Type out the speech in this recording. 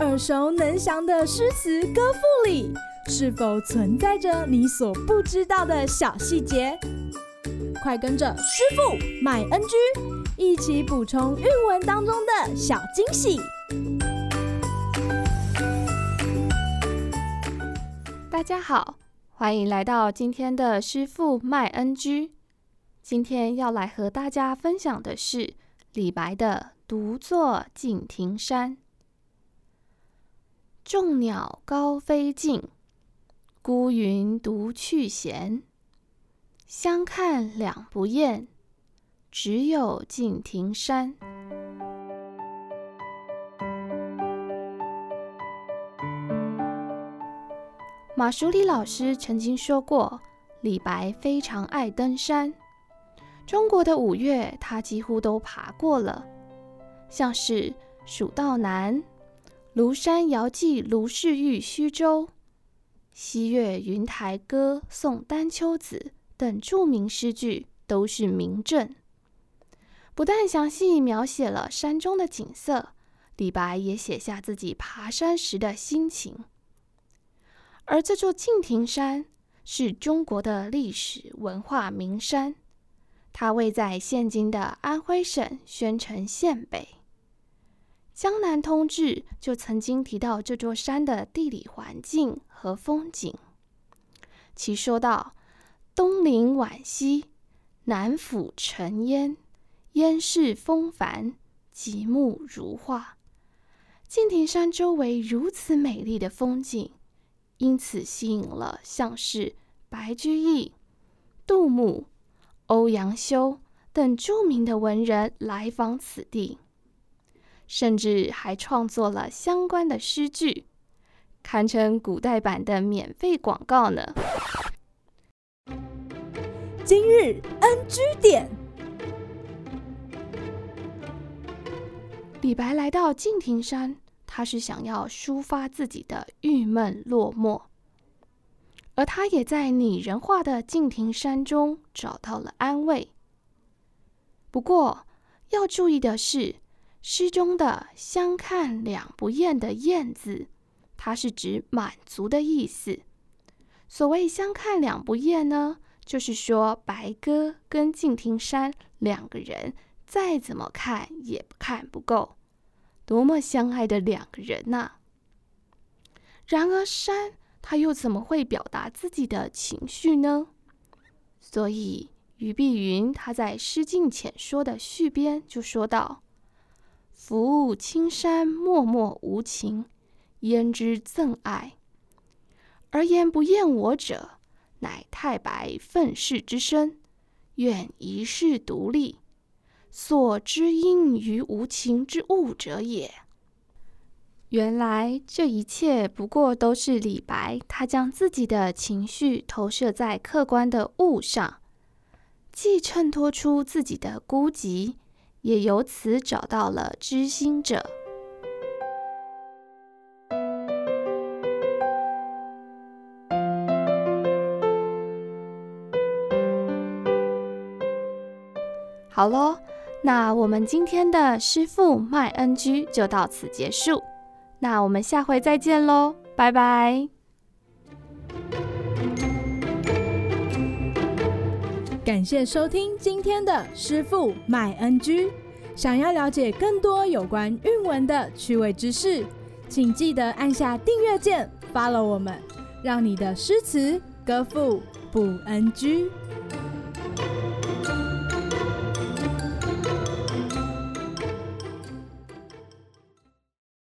耳熟能详的诗词歌赋里，是否存在着你所不知道的小细节？快跟着师傅麦恩居一起补充韵文当中的小惊喜！大家好，欢迎来到今天的师傅麦恩居。今天要来和大家分享的是李白的《独坐敬亭山》。众鸟高飞尽，孤云独去闲。相看两不厌，只有敬亭山。马淑理老师曾经说过，李白非常爱登山。中国的五岳，他几乎都爬过了，像是蜀道难、庐山遥寄卢氏玉虚舟、西岳云台歌送丹丘子等著名诗句，都是名镇。不但详细描写了山中的景色，李白也写下自己爬山时的心情。而这座敬亭山是中国的历史文化名山。它位在现今的安徽省宣城县北。《江南通志》就曾经提到这座山的地理环境和风景，其说道：“东临皖西，南抚澄烟，烟势风帆，极目如画。”敬亭山周围如此美丽的风景，因此吸引了像是白居易、杜牧。欧阳修等著名的文人来访此地，甚至还创作了相关的诗句，堪称古代版的免费广告呢。今日 NG 点，李白来到敬亭山，他是想要抒发自己的郁闷落寞。而他也在拟人化的敬亭山中找到了安慰。不过，要注意的是，诗中的“相看两不厌”的“厌”字，它是指满足的意思。所谓“相看两不厌”呢，就是说白鸽跟敬亭山两个人再怎么看也看不够，多么相爱的两个人呐！然而山。他又怎么会表达自己的情绪呢？所以俞碧云他在《诗境浅说》的序编就说道：“夫青山默默无情，焉知赠爱？而言不厌我者，乃太白愤世之身，愿一世独立，所知应于无情之物者也。”原来这一切不过都是李白，他将自己的情绪投射在客观的物上，既衬托出自己的孤寂，也由此找到了知心者。好喽，那我们今天的师傅麦恩居就到此结束。那我们下回再见喽，拜拜！感谢收听今天的师傅麦恩居。想要了解更多有关韵文的趣味知识，请记得按下订阅键，follow 我们，让你的诗词歌赋不 NG。